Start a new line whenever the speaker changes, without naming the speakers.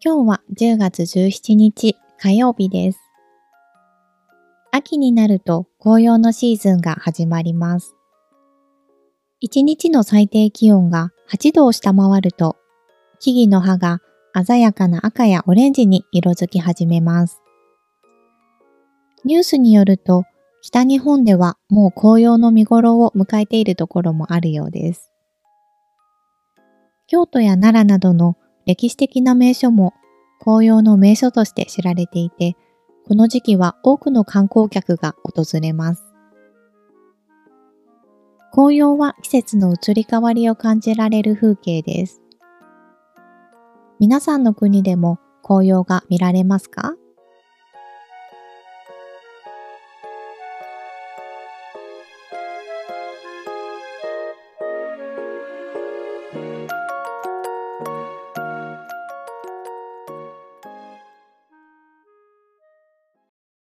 今日は10月17日火曜日です。秋になると紅葉のシーズンが始まります。1日の最低気温が8度を下回ると木々の葉が鮮やかな赤やオレンジに色づき始めます。ニュースによると北日本ではもう紅葉の見頃を迎えているところもあるようです。京都や奈良などの歴史的な名所も紅葉の名所として知られていて、この時期は多くの観光客が訪れます。紅葉は季節の移り変わりを感じられる風景です。皆さんの国でも紅葉が見られますか？